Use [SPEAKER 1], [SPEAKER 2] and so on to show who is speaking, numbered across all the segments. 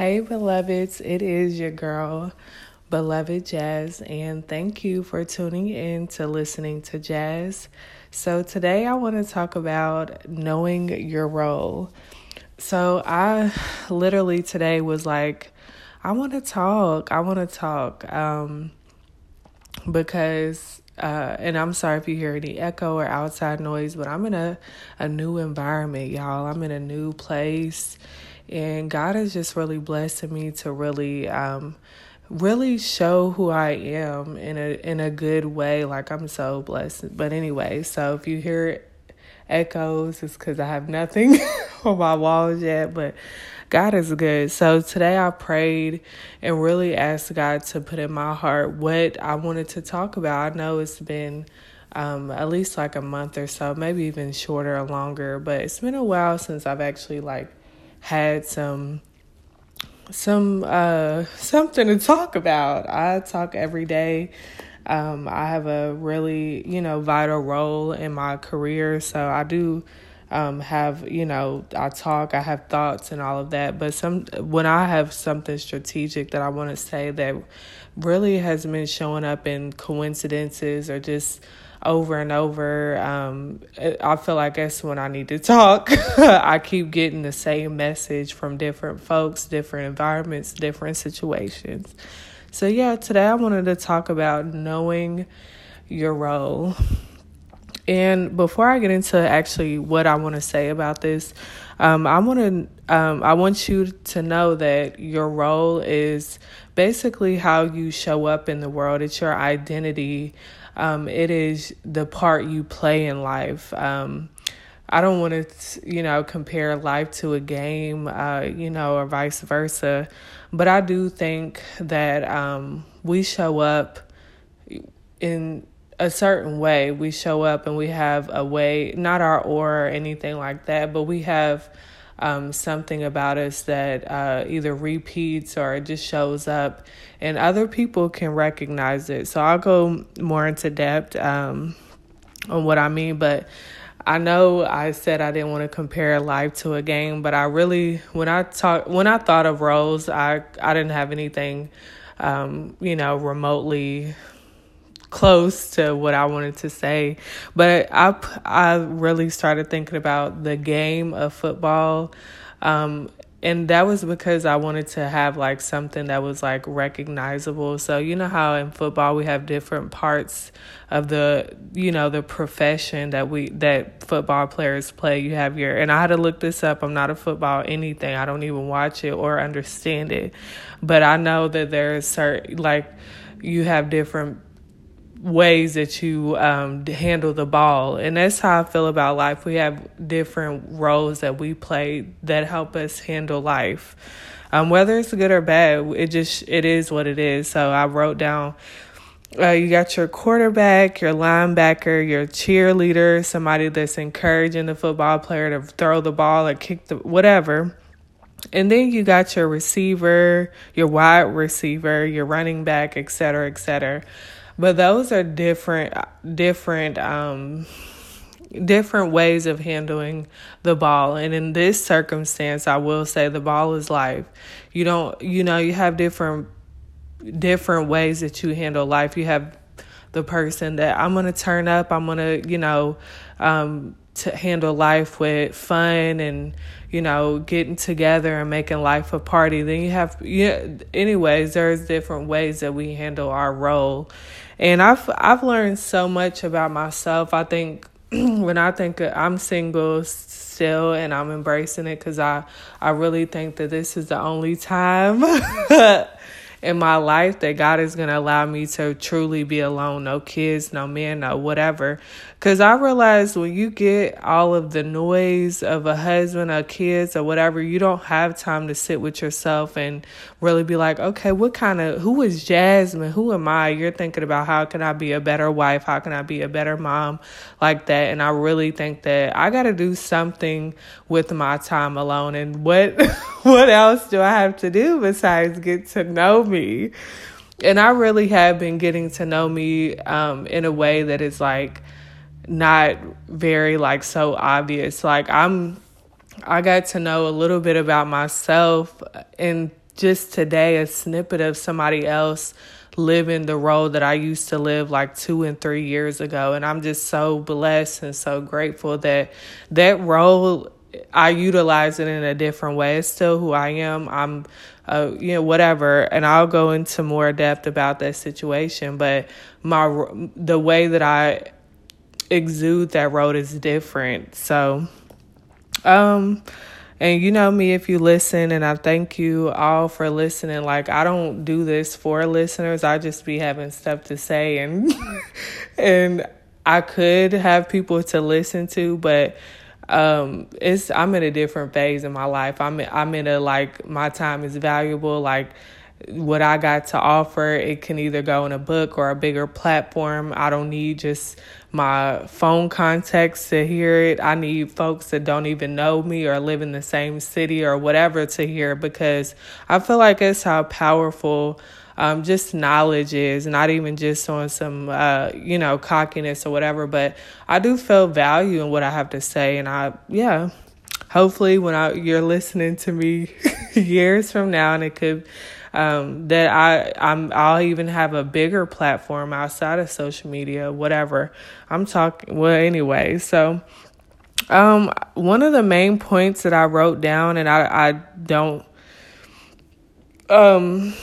[SPEAKER 1] Hey, beloveds, it is your girl, beloved Jazz, and thank you for tuning in to listening to Jazz. So, today I want to talk about knowing your role. So, I literally today was like, I want to talk, I want to talk, um, because uh, and I'm sorry if you hear any echo or outside noise, but I'm in a, a new environment, y'all. I'm in a new place and God is just really blessing me to really um really show who I am in a in a good way. Like I'm so blessed. But anyway, so if you hear echoes, it's because I have nothing on my walls yet. But God is good. So today I prayed and really asked God to put in my heart what I wanted to talk about. I know it's been um, at least like a month or so, maybe even shorter or longer, but it's been a while since I've actually like had some some uh something to talk about. I talk every day. Um, I have a really, you know, vital role in my career, so I do um, have, you know, I talk, I have thoughts and all of that. But some when I have something strategic that I want to say that really has been showing up in coincidences or just over and over. Um, I feel like that's when I need to talk. I keep getting the same message from different folks, different environments, different situations. So, yeah, today I wanted to talk about knowing your role. And before I get into actually what I want to say about this, um, I want to um, I want you to know that your role is basically how you show up in the world. It's your identity um, it is the part you play in life. Um, I don't want to, you know, compare life to a game, uh, you know, or vice versa. But I do think that um, we show up in a certain way. We show up and we have a way, not our aura or anything like that, but we have um, something about us that uh, either repeats or it just shows up, and other people can recognize it. So I'll go more into depth um, on what I mean, but. I know I said I didn't want to compare life to a game, but I really when I talk when I thought of roles, I I didn't have anything um, you know, remotely close to what I wanted to say. But I, I really started thinking about the game of football. Um, and that was because I wanted to have like something that was like recognizable. So you know how in football we have different parts of the you know the profession that we that football players play. You have your and I had to look this up. I'm not a football anything. I don't even watch it or understand it. But I know that there's certain like you have different ways that you um, handle the ball. And that's how I feel about life. We have different roles that we play that help us handle life. Um, whether it's good or bad, it just it is what it is. So I wrote down uh, you got your quarterback, your linebacker, your cheerleader, somebody that's encouraging the football player to throw the ball or kick the whatever. And then you got your receiver, your wide receiver, your running back, et cetera, et cetera. But those are different different um different ways of handling the ball. And in this circumstance, I will say the ball is life. You don't you know, you have different different ways that you handle life. You have the person that I'm going to turn up, I'm going to, you know, um to handle life with fun and you know getting together and making life a party then you have yeah anyways there's different ways that we handle our role and i've i've learned so much about myself i think when i think i'm single still and i'm embracing it because i i really think that this is the only time in my life that God is going to allow me to truly be alone. No kids, no men, no whatever. Because I realized when you get all of the noise of a husband or kids or whatever, you don't have time to sit with yourself and really be like, okay, what kind of, who is Jasmine? Who am I? You're thinking about how can I be a better wife? How can I be a better mom like that? And I really think that I got to do something with my time alone. And what, what else do I have to do besides get to know me? And I really have been getting to know me um, in a way that is like, not very like so obvious. Like I'm I got to know a little bit about myself and just today a snippet of somebody else living the role that I used to live like two and three years ago. And I'm just so blessed and so grateful that that role I utilize it in a different way. It's still who I am. I'm, uh, you know, whatever. And I'll go into more depth about that situation. But my the way that I exude that road is different. So, um, and you know me if you listen, and I thank you all for listening. Like I don't do this for listeners. I just be having stuff to say and and I could have people to listen to, but um it's I'm in a different phase in my life. I'm I'm in a like my time is valuable. Like what I got to offer, it can either go in a book or a bigger platform. I don't need just my phone contacts to hear it. I need folks that don't even know me or live in the same city or whatever to hear because I feel like it's how powerful um, just knowledge is, not even just on some, uh, you know, cockiness or whatever, but I do feel value in what I have to say. And I, yeah, hopefully when I, you're listening to me years from now and it could um, that I I'm I'll even have a bigger platform outside of social media, whatever. I'm talking well anyway. So um, one of the main points that I wrote down, and I I don't um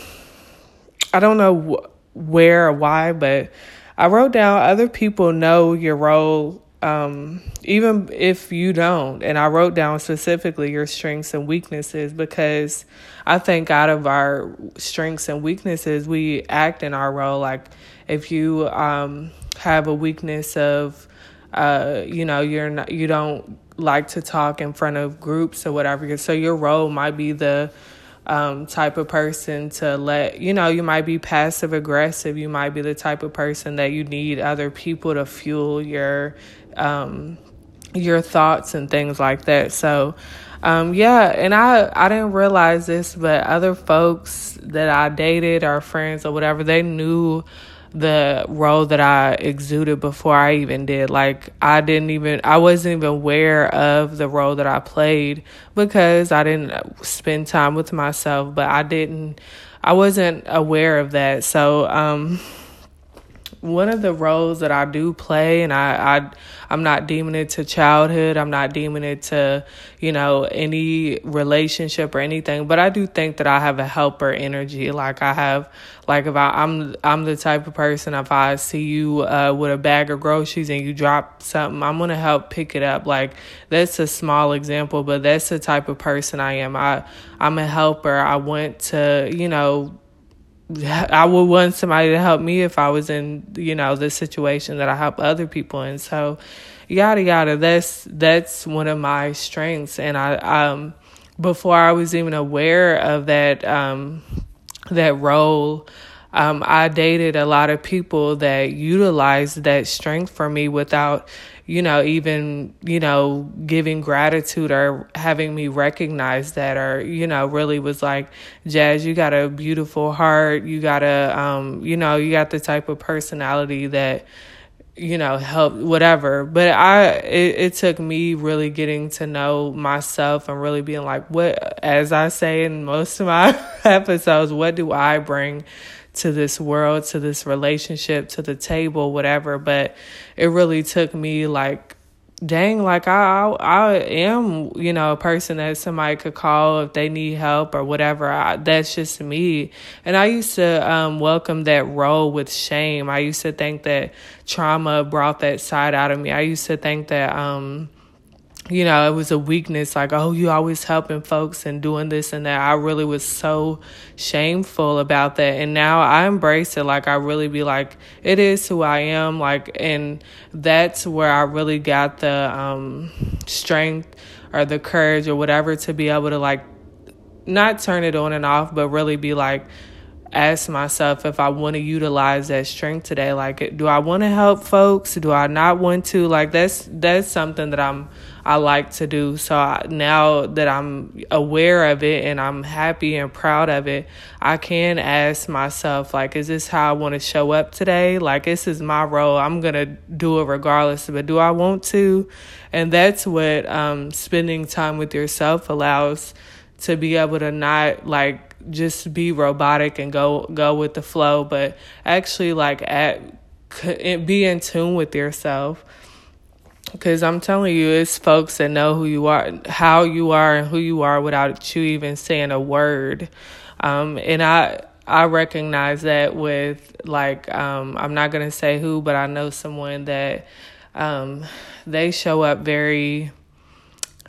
[SPEAKER 1] I don't know wh- where or why, but I wrote down other people know your role um, even if you don't. And I wrote down specifically your strengths and weaknesses because I think out of our strengths and weaknesses, we act in our role. Like if you um, have a weakness of, uh, you know, you're not, you don't like to talk in front of groups or whatever. So your role might be the um, type of person to let you know you might be passive aggressive you might be the type of person that you need other people to fuel your um, your thoughts and things like that. So, um, yeah, and I I didn't realize this, but other folks that I dated or friends or whatever, they knew the role that I exuded before I even did. Like I didn't even I wasn't even aware of the role that I played because I didn't spend time with myself, but I didn't I wasn't aware of that. So um one of the roles that I do play, and I, I I'm not deeming it to childhood. I'm not deeming it to you know any relationship or anything. But I do think that I have a helper energy. Like I have, like if I, I'm I'm the type of person if I see you uh, with a bag of groceries and you drop something, I'm gonna help pick it up. Like that's a small example, but that's the type of person I am. I I'm a helper. I want to you know I would want somebody to help me if I was in, you know, the situation that I help other people in. So, yada yada. That's that's one of my strengths, and I um before I was even aware of that um that role. Um, I dated a lot of people that utilized that strength for me without you know, even, you know, giving gratitude or having me recognize that or, you know, really was like, Jazz, you got a beautiful heart. You got a, um, you know, you got the type of personality that, you know, help whatever. But I, it, it took me really getting to know myself and really being like, what, as I say in most of my episodes, what do I bring to this world, to this relationship, to the table, whatever. But it really took me like dang like I, I am you know a person that somebody could call if they need help or whatever. I, that's just me. And i used to um, welcome that role with shame. I used to think that trauma brought that side out of me. I used to think that um, you know, it was a weakness like, oh, you always helping folks and doing this and that. I really was so shameful about that. And now I embrace it. Like, I really be like, it is who I am. Like, and that's where I really got the um, strength or the courage or whatever to be able to, like, not turn it on and off, but really be like, ask myself if I want to utilize that strength today. Like, do I want to help folks? Do I not want to? Like, that's that's something that I'm I like to do. So I, now that I'm aware of it and I'm happy and proud of it, I can ask myself, like, is this how I want to show up today? Like, this is my role. I'm going to do it regardless, but do I want to? And that's what um, spending time with yourself allows to be able to not like just be robotic and go go with the flow, but actually like at be in tune with yourself. Because I'm telling you, it's folks that know who you are, how you are, and who you are without you even saying a word. Um, and I I recognize that with like um, I'm not gonna say who, but I know someone that um, they show up very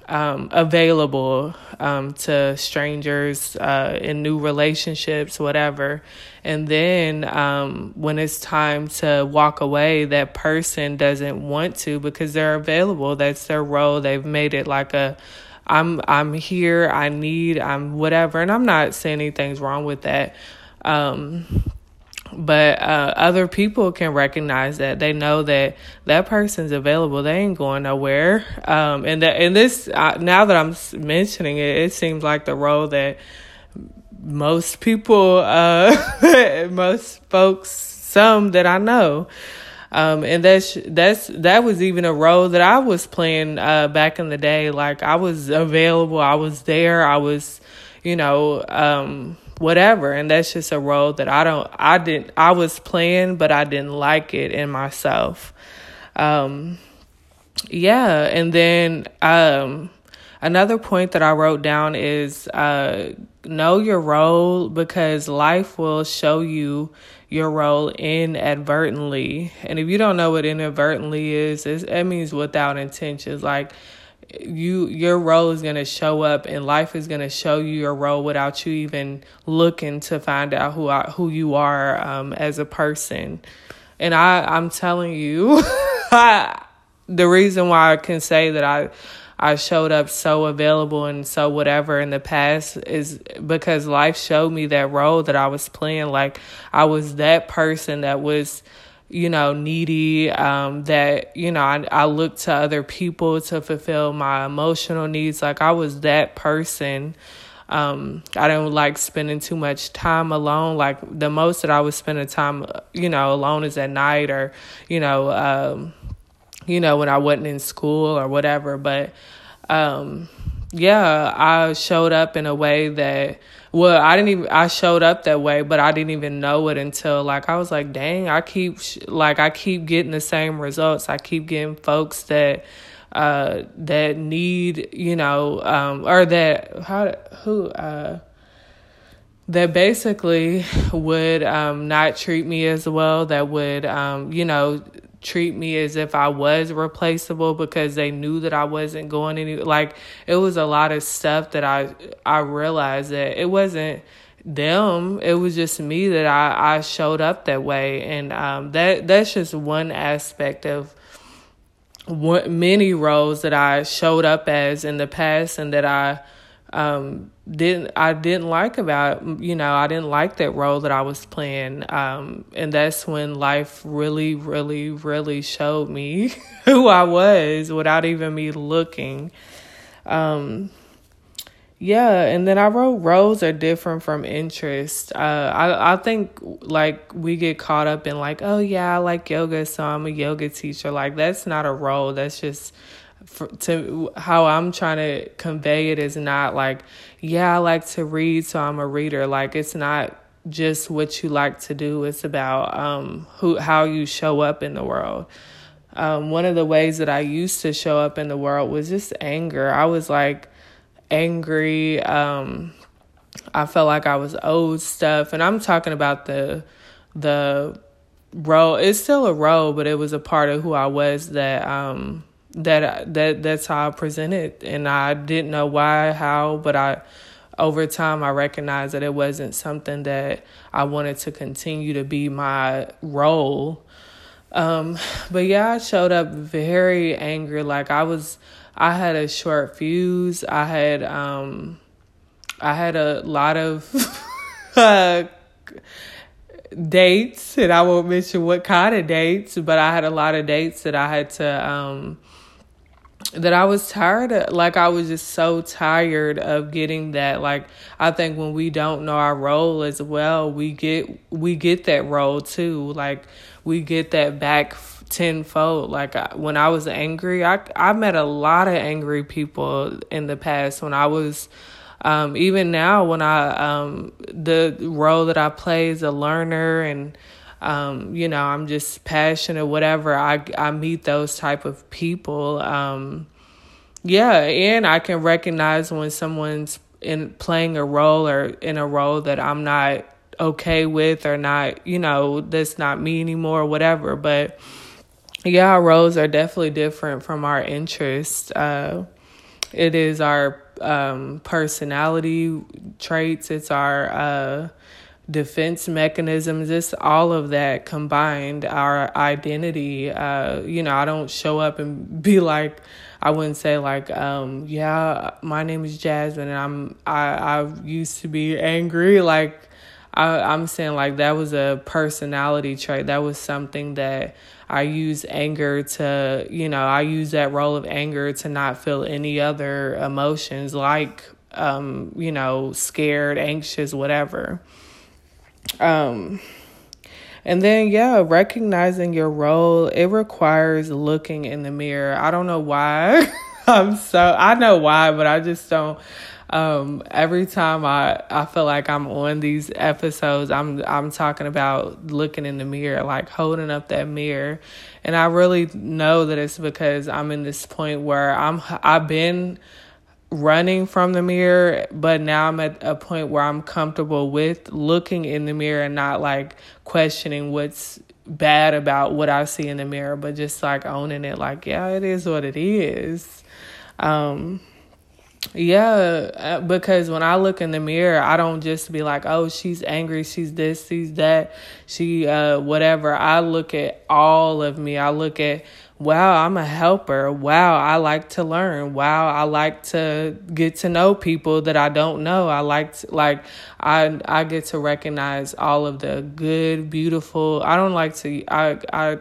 [SPEAKER 1] um, available um, to strangers uh, in new relationships, whatever. And then um, when it's time to walk away, that person doesn't want to because they're available. That's their role. They've made it like a I'm I'm here, I need, I'm whatever. And I'm not saying anything's wrong with that. Um, but uh, other people can recognize that. They know that that person's available. They ain't going nowhere. Um, and that and this uh, now that i'm mentioning it it seems like the role that most people uh, most folks some that i know. Um, and that's that's that was even a role that i was playing uh, back in the day. Like i was available. I was there. I was you know um, whatever. And that's just a role that i don't i didn't i was playing but i didn't like it in myself. Um yeah and then um another point that i wrote down is uh know your role because life will show you your role inadvertently. And if you don't know what inadvertently is it means without intentions. Like you your role is going to show up and life is going to show you your role without you even looking to find out who I, who you are um, as a person. And i i'm telling you I, the reason why i can say that i i showed up so available and so whatever in the past is because life showed me that role that i was playing. Like i was that person that was you know, needy, um, that, you know, I, I looked to other people to fulfill my emotional needs. Like I was that person. Um, I didn't like spending too much time alone. Like the most that I was spending time, you know, alone is at night or, you know, um, you know, when I wasn't in school or whatever. But, um, yeah, I showed up in a way that, well, I didn't even, I showed up that way, but I didn't even know it until like, I was like, dang, I keep, like, I keep getting the same results. I keep getting folks that, uh, that need, you know, um, or that, how, who, uh, that basically would um, not treat me as well, that would, um, you know, treat me as if I was replaceable because they knew that I wasn't going any like it was a lot of stuff that I I realized that it wasn't them. It was just me that I I showed up that way. And um that that's just one aspect of what many roles that I showed up as in the past and that I um didn't I didn't like about you know I didn't like that role that I was playing um and that's when life really really really showed me who I was without even me looking. Um yeah and then I wrote roles are different from interest. Uh I I think like we get caught up in like oh yeah I like yoga so I'm a yoga teacher. Like that's not a role. That's just for, to how I'm trying to convey it is not like, yeah, I like to read, so I'm a reader. Like it's not just what you like to do. It's about um who how you show up in the world. Um, one of the ways that I used to show up in the world was just anger. I was like angry. Um, I felt like I was owed stuff, and I'm talking about the the role. It's still a role, but it was a part of who I was that um that that that's how I presented, and I didn't know why, how, but I over time I recognized that it wasn't something that I wanted to continue to be my role. Um, but yeah, I showed up very angry. Like I was, I had a short fuse. I had, um, I had a lot of uh, dates, and I won't mention what kind of dates, but I had a lot of dates that I had to, um, that I was tired of, like I was just so tired of getting that like I think when we don't know our role as well we get we get that role too like we get that back tenfold. Like I, when I was angry I I met a lot of angry people in the past when I was um, even now when I um, the role that I play as a learner and um, you know I'm just passionate whatever. I I meet those type of people um, yeah and I can recognize when someone's in playing a role or in a role that I'm not okay with or not you know that's not me anymore whatever. But yeah our roles are definitely different from our interests. Uh, it is our um, personality traits, it's our uh, defense mechanisms, it's all of that combined, our identity. Uh, you know, I don't show up and be like, I wouldn't say like, um, yeah, my name is Jasmine and I'm I I used to be angry. Like I, I'm saying like that was a personality trait. That was something that I use anger to, you know, I use that role of anger to not feel any other emotions like, um, you know, scared, anxious, whatever. Um, and then, yeah, recognizing your role, it requires looking in the mirror. I don't know why. I'm so, I know why, but I just don't um, every time I, I feel like I'm on these episodes, I'm I'm talking about looking in the mirror, like holding up that mirror, and I really know that it's because I'm in this point where I'm I've been running from the mirror, but now I'm at a point where I'm comfortable with looking in the mirror and not like questioning what's bad about what I see in the mirror, but just like owning it, like yeah, it is what it is. Um, yeah, uh, because when I look in the mirror, I don't just be like, "Oh, she's angry, she's this, she's that, she uh whatever." I look at all of me. I look at, "Wow, I'm a helper. Wow, I like to learn. Wow, I like to get to know people that I don't know. I like to, like I I get to recognize all of the good, beautiful. I don't like to I I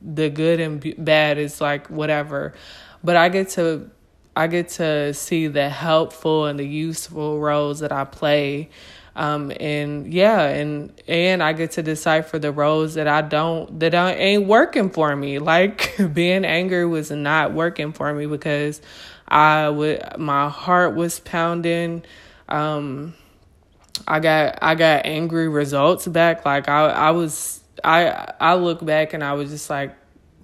[SPEAKER 1] the good and bad is like whatever, but I get to I get to see the helpful and the useful roles that I play. Um, and yeah, and and I get to decipher the roles that I don't that I ain't working for me. Like being angry was not working for me because I would my heart was pounding. Um, I got I got angry results back. Like I I was I I look back and I was just like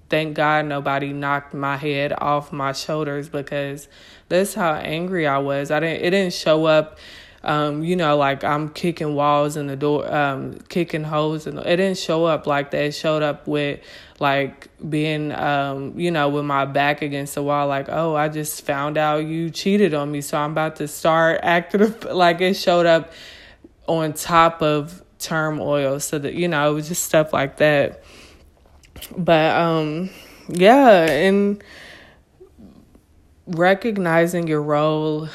[SPEAKER 1] thank God nobody knocked my head off my shoulders because that's how angry I was. I didn't it didn't show up um, you know, like I'm kicking walls in the door, um, kicking holes, and it didn't show up like that. It showed up with like being, um, you know, with my back against the wall, like, oh, I just found out you cheated on me, so I'm about to start acting like it showed up on top of turmoil, so that you know, it was just stuff like that. But um yeah and recognizing your role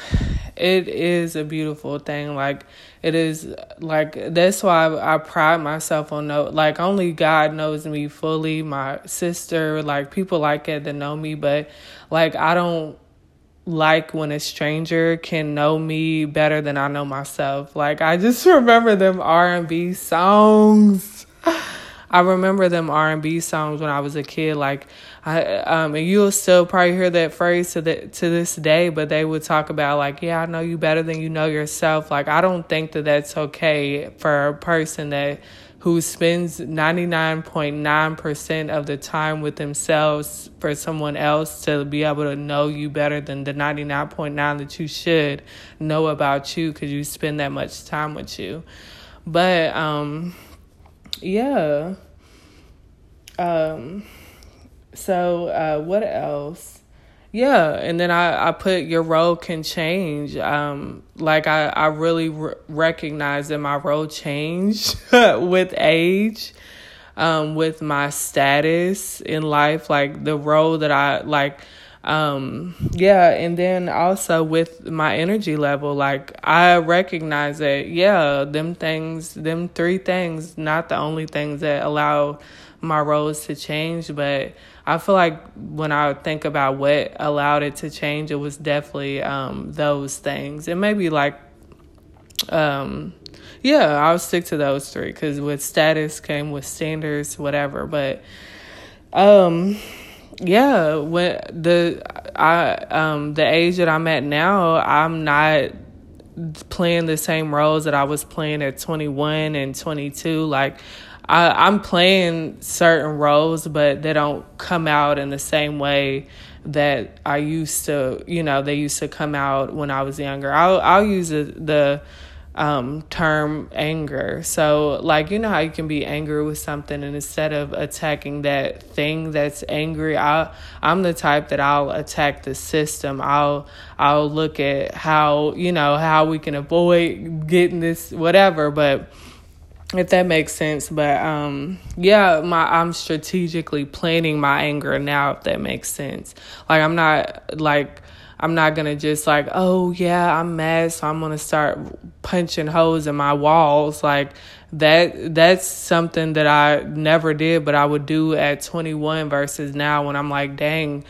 [SPEAKER 1] it is a beautiful thing. Like it is like that's why I, I pride myself on know like only god knows me fully. My sister like people like it that know me but like i don't like when a stranger can know me better than i know myself. Like i just remember them r&b songs I remember them R and B songs when I was a kid. Like I um and you'll still probably hear that phrase to the to this day, but they would talk about like, yeah, I know you better than you know yourself. Like I don't think that that's okay for a person that who spends 99.9% of the time with themselves for someone else to be able to know you better than the 99.9 that you should know about you cuz you spend that much time with you. But um yeah. Um, so uh, what else? Yeah, and then I, I put your role can change. Um, like I, I really re- recognize that my role changed with age, um, with my status in life, like the role that I like um yeah and then also with my energy level like i recognize that yeah them things them three things not the only things that allow my roles to change but i feel like when i think about what allowed it to change it was definitely um those things. And maybe like um yeah i'll stick to those three because with status came with standards whatever but um yeah, when the I um the age that I'm at now, I'm not playing the same roles that I was playing at 21 and 22. Like, I, I'm playing certain roles, but they don't come out in the same way that I used to, you know, they used to come out when I was younger. I'll I'll use the, the um, term anger. So, like, you know how you can be angry with something, and instead of attacking that thing that's angry, I I'm the type that I'll attack the system. I'll I'll look at how you know how we can avoid getting this whatever, but if that makes sense but um yeah my i'm strategically planning my anger now if that makes sense like i'm not like i'm not gonna just like oh yeah i'm mad so i'm gonna start punching holes in my walls. Like that that's something that i never did but i would do at 21 versus now when i'm like dang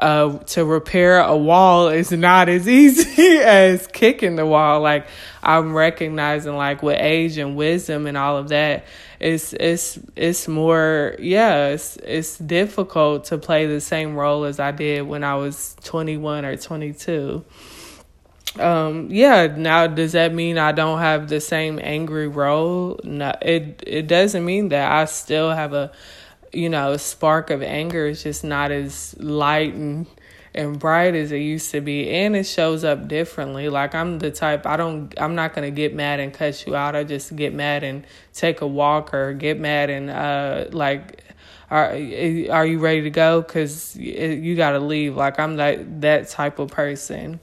[SPEAKER 1] uh, to repair a wall is not as easy as kicking the wall. Like I'm recognizing, like with age and wisdom and all of that, it's it's it's more yeah, it's it's difficult to play the same role as I did when I was 21 or 22. Um, yeah, now does that mean I don't have the same angry role? No, it it doesn't mean that I still have a you know, spark of anger is just not as light and and bright as it used to be. And it shows up differently. Like i'm the type i don't i'm not going to get mad and cut you out. I just get mad and take a walk or get mad and uh like are are you ready to go? Cuz you got to leave. Like i'm that that type of person.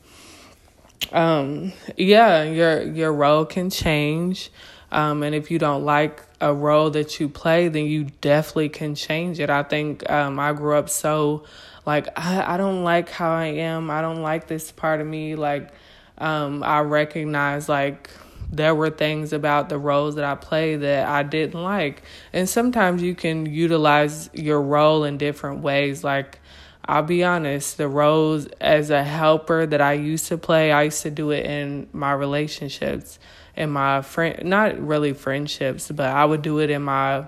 [SPEAKER 1] Um yeah your your role can change. Um and if you don't like a role that you play, then you definitely can change it. I think um, I grew up so like I, I don't like how I am. I don't like this part of me. Like um, I recognize like there were things about the roles that I play that I didn't like. And sometimes you can utilize your role in different ways. Like I'll be honest, the roles as a helper that I used to play, I used to do it in my relationships in my friend not really friendships, but I would do it in my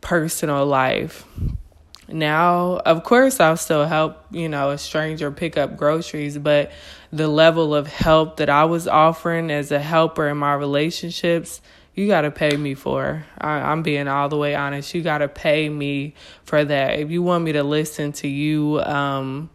[SPEAKER 1] personal life. Now, of course, I'll still help, you know, a stranger pick up groceries, but the level of help that I was offering as a helper in my relationships, you got to pay me for. I, am being all the way honest. You got to pay me for that. If you want me to listen to you, um,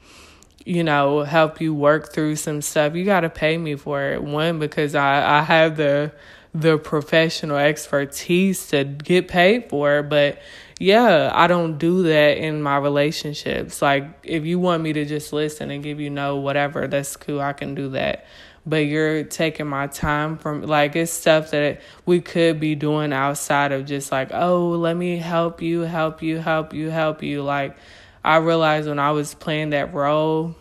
[SPEAKER 1] you know, help you work through some stuff, you got to pay me for it. One, because I, I have the the professional expertise to get paid for it, but yeah, I don't do that in my relationships. Like if you want me to just listen and give you no whatever, that's cool. I can do that. But you're taking my time from like it's stuff that we could be doing outside of just like, oh, let me help you, help you, help you, help you. Like I realized when I was playing that role,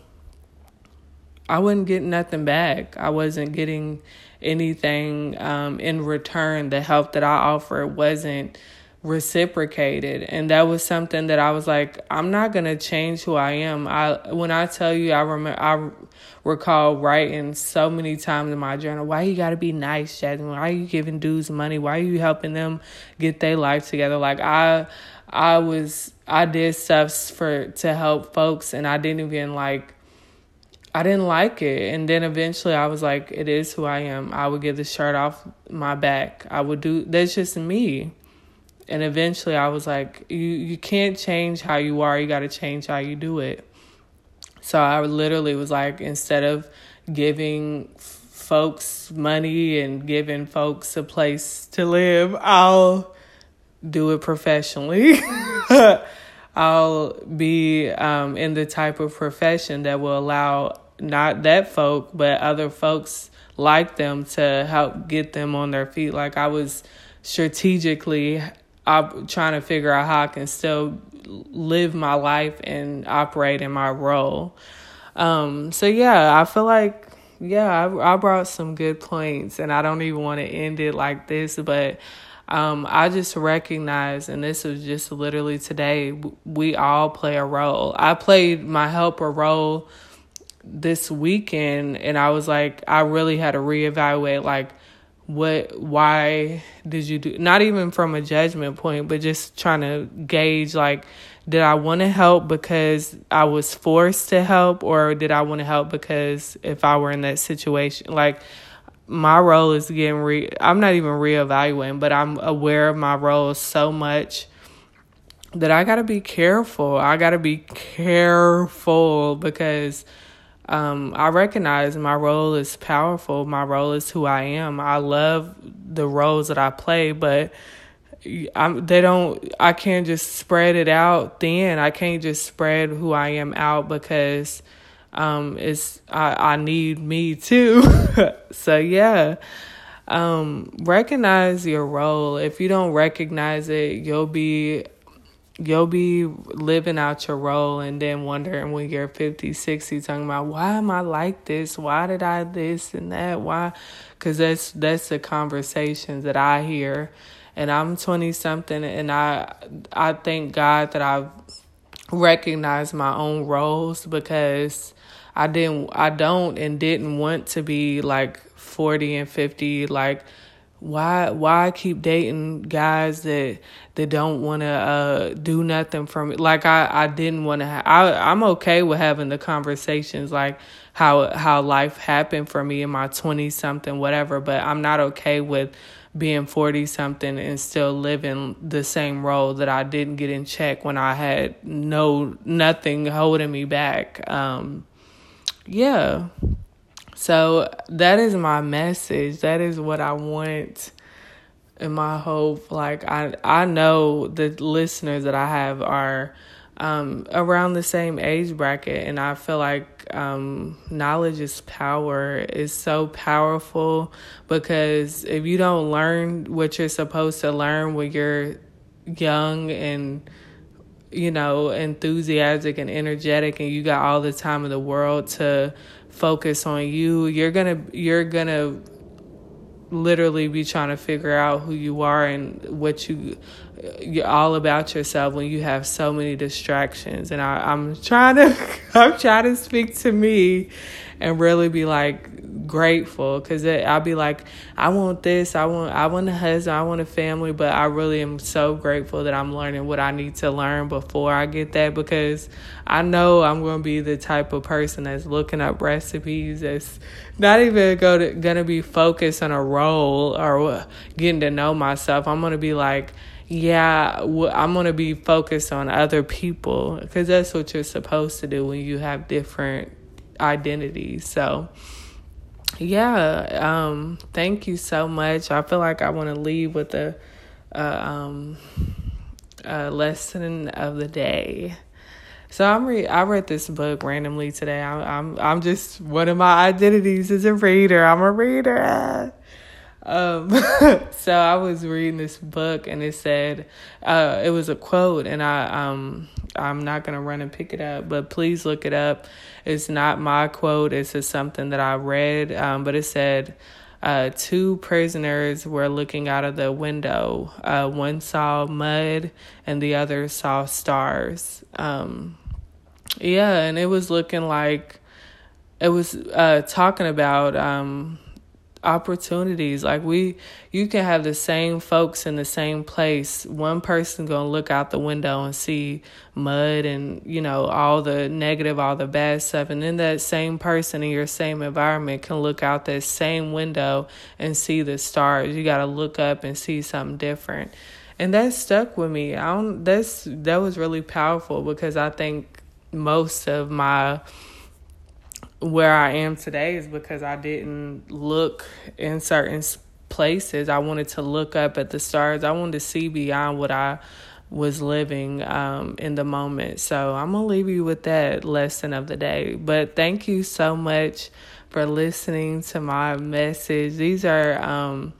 [SPEAKER 1] I wasn't getting nothing back. I wasn't getting anything um, in return. The help that I offered wasn't reciprocated and that was something that I was like I'm not going to change who I am. I when I tell you I remember I recall writing so many times in my journal why you got to be nice Jasmine why are you giving dudes money why are you helping them get their life together like I I was I did stuff for to help folks and I didn't even like I didn't like it. And then eventually I was like, it is who I am. I would get the shirt off my back. I would do that's just me. And eventually I was like, you you can't change how you are, you gotta change how you do it. So I literally was like, instead of giving folks money and giving folks a place to live, I'll do it professionally. I'll be um, in the type of profession that will allow not that folk, but other folks like them to help get them on their feet. Like I was strategically I'm trying to figure out how I can still live my life and operate in my role. Um, so yeah, I feel like yeah, I, I brought some good points, and I don't even want to end it like this, but um, I just recognize, and this was just literally today, we all play a role. I played my helper role this weekend, and I was like, I really had to reevaluate, like, what, why did you do, not even from a judgment point, but just trying to gauge, like, did I want to help because I was forced to help, or did I want to help because if I were in that situation, like, my role is getting re I'm not even reevaluating, but I'm aware of my role so much that I gotta be careful. I gotta be careful because um, I recognize my role is powerful. My role is who I am. I love the roles that I play, but I'm, they don't. I can't just spread it out thin. I can't just spread who I am out because um, it's I, I need me too. so yeah. Um, recognize your role. If you don't recognize it, you'll be you'll be living out your role and then wondering when you're 50 60 talking about why am i like this? Why did i this and that? Why? Because that's that's the conversations that i hear. And i'm 20 something and i i thank god that i've recognized my own roles because i didn't i don't and didn't want to be like 40 and 50 like why why keep dating guys that that don't want to uh do nothing for me like i i didn't want to ha- i i'm okay with having the conversations like how how life happened for me in my 20 something whatever but i'm not okay with being 40 something and still living the same role that I didn't get in check when I had no nothing holding me back um yeah so that is my message. That is what I want and my hope. Like I I know the listeners that I have are um, around the same age bracket, and I feel like um, knowledge is power. It's so powerful because if you don't learn what you're supposed to learn when you're young and you know enthusiastic and energetic, and you got all the time in the world to focus on you you're gonna you're gonna literally be trying to figure out who you are and what you you're all about yourself when you have so many distractions. And I, i'm trying to i'm trying to speak to me and really be like grateful because I'll be like, I want this, I want, I want a husband, I want a family, but I really am so grateful that I'm learning what I need to learn before I get that because I know I'm going to be the type of person that's looking up recipes, that's not even go to, gonna be focused on a role or getting to know myself. I'm gonna be like, yeah, I'm going to be focused on other people because that's what you're supposed to do when you have different identities. So, yeah, um, thank you so much. I feel like I want to leave with a, a, um, a lesson of the day. So I'm re- I read this book randomly today. I'm I'm I'm just one of my identities is a reader. I'm a reader. Um, so I was reading this book and it said, uh, it was a quote and I, um, I'm not going to run and pick it up, but please look it up. It's not my quote. It's just something that I read. Um, but it said, uh, two prisoners were looking out of the window. Uh, one saw mud and the other saw stars. Um, yeah, and it was looking like it was uh, talking about um, opportunities. Like we you can have the same folks in the same place. One person gonna look out the window and see mud and you know all the negative all the bad stuff. And then that same person in your same environment can look out that same window and see the stars. You got to look up and see something different. And that stuck with me. I don't that's that was really powerful because i think most of my where I am today is because I didn't look in certain places. I wanted to look up at the stars. I wanted to see beyond what I was living um, in the moment. So I'm going to leave you with that lesson of the day. But thank you so much for listening to my message. These are um,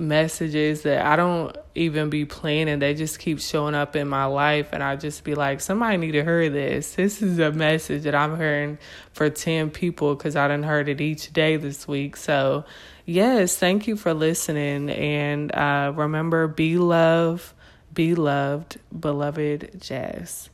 [SPEAKER 1] messages that I don't even be planning. They just keep showing up in my life, and I just be like, somebody need to hear this. This is a message that I'm hearing for 10 people because I done heard it each day this week. So, yes, thank you for listening. And uh, remember, be love, be loved, beloved Jazz.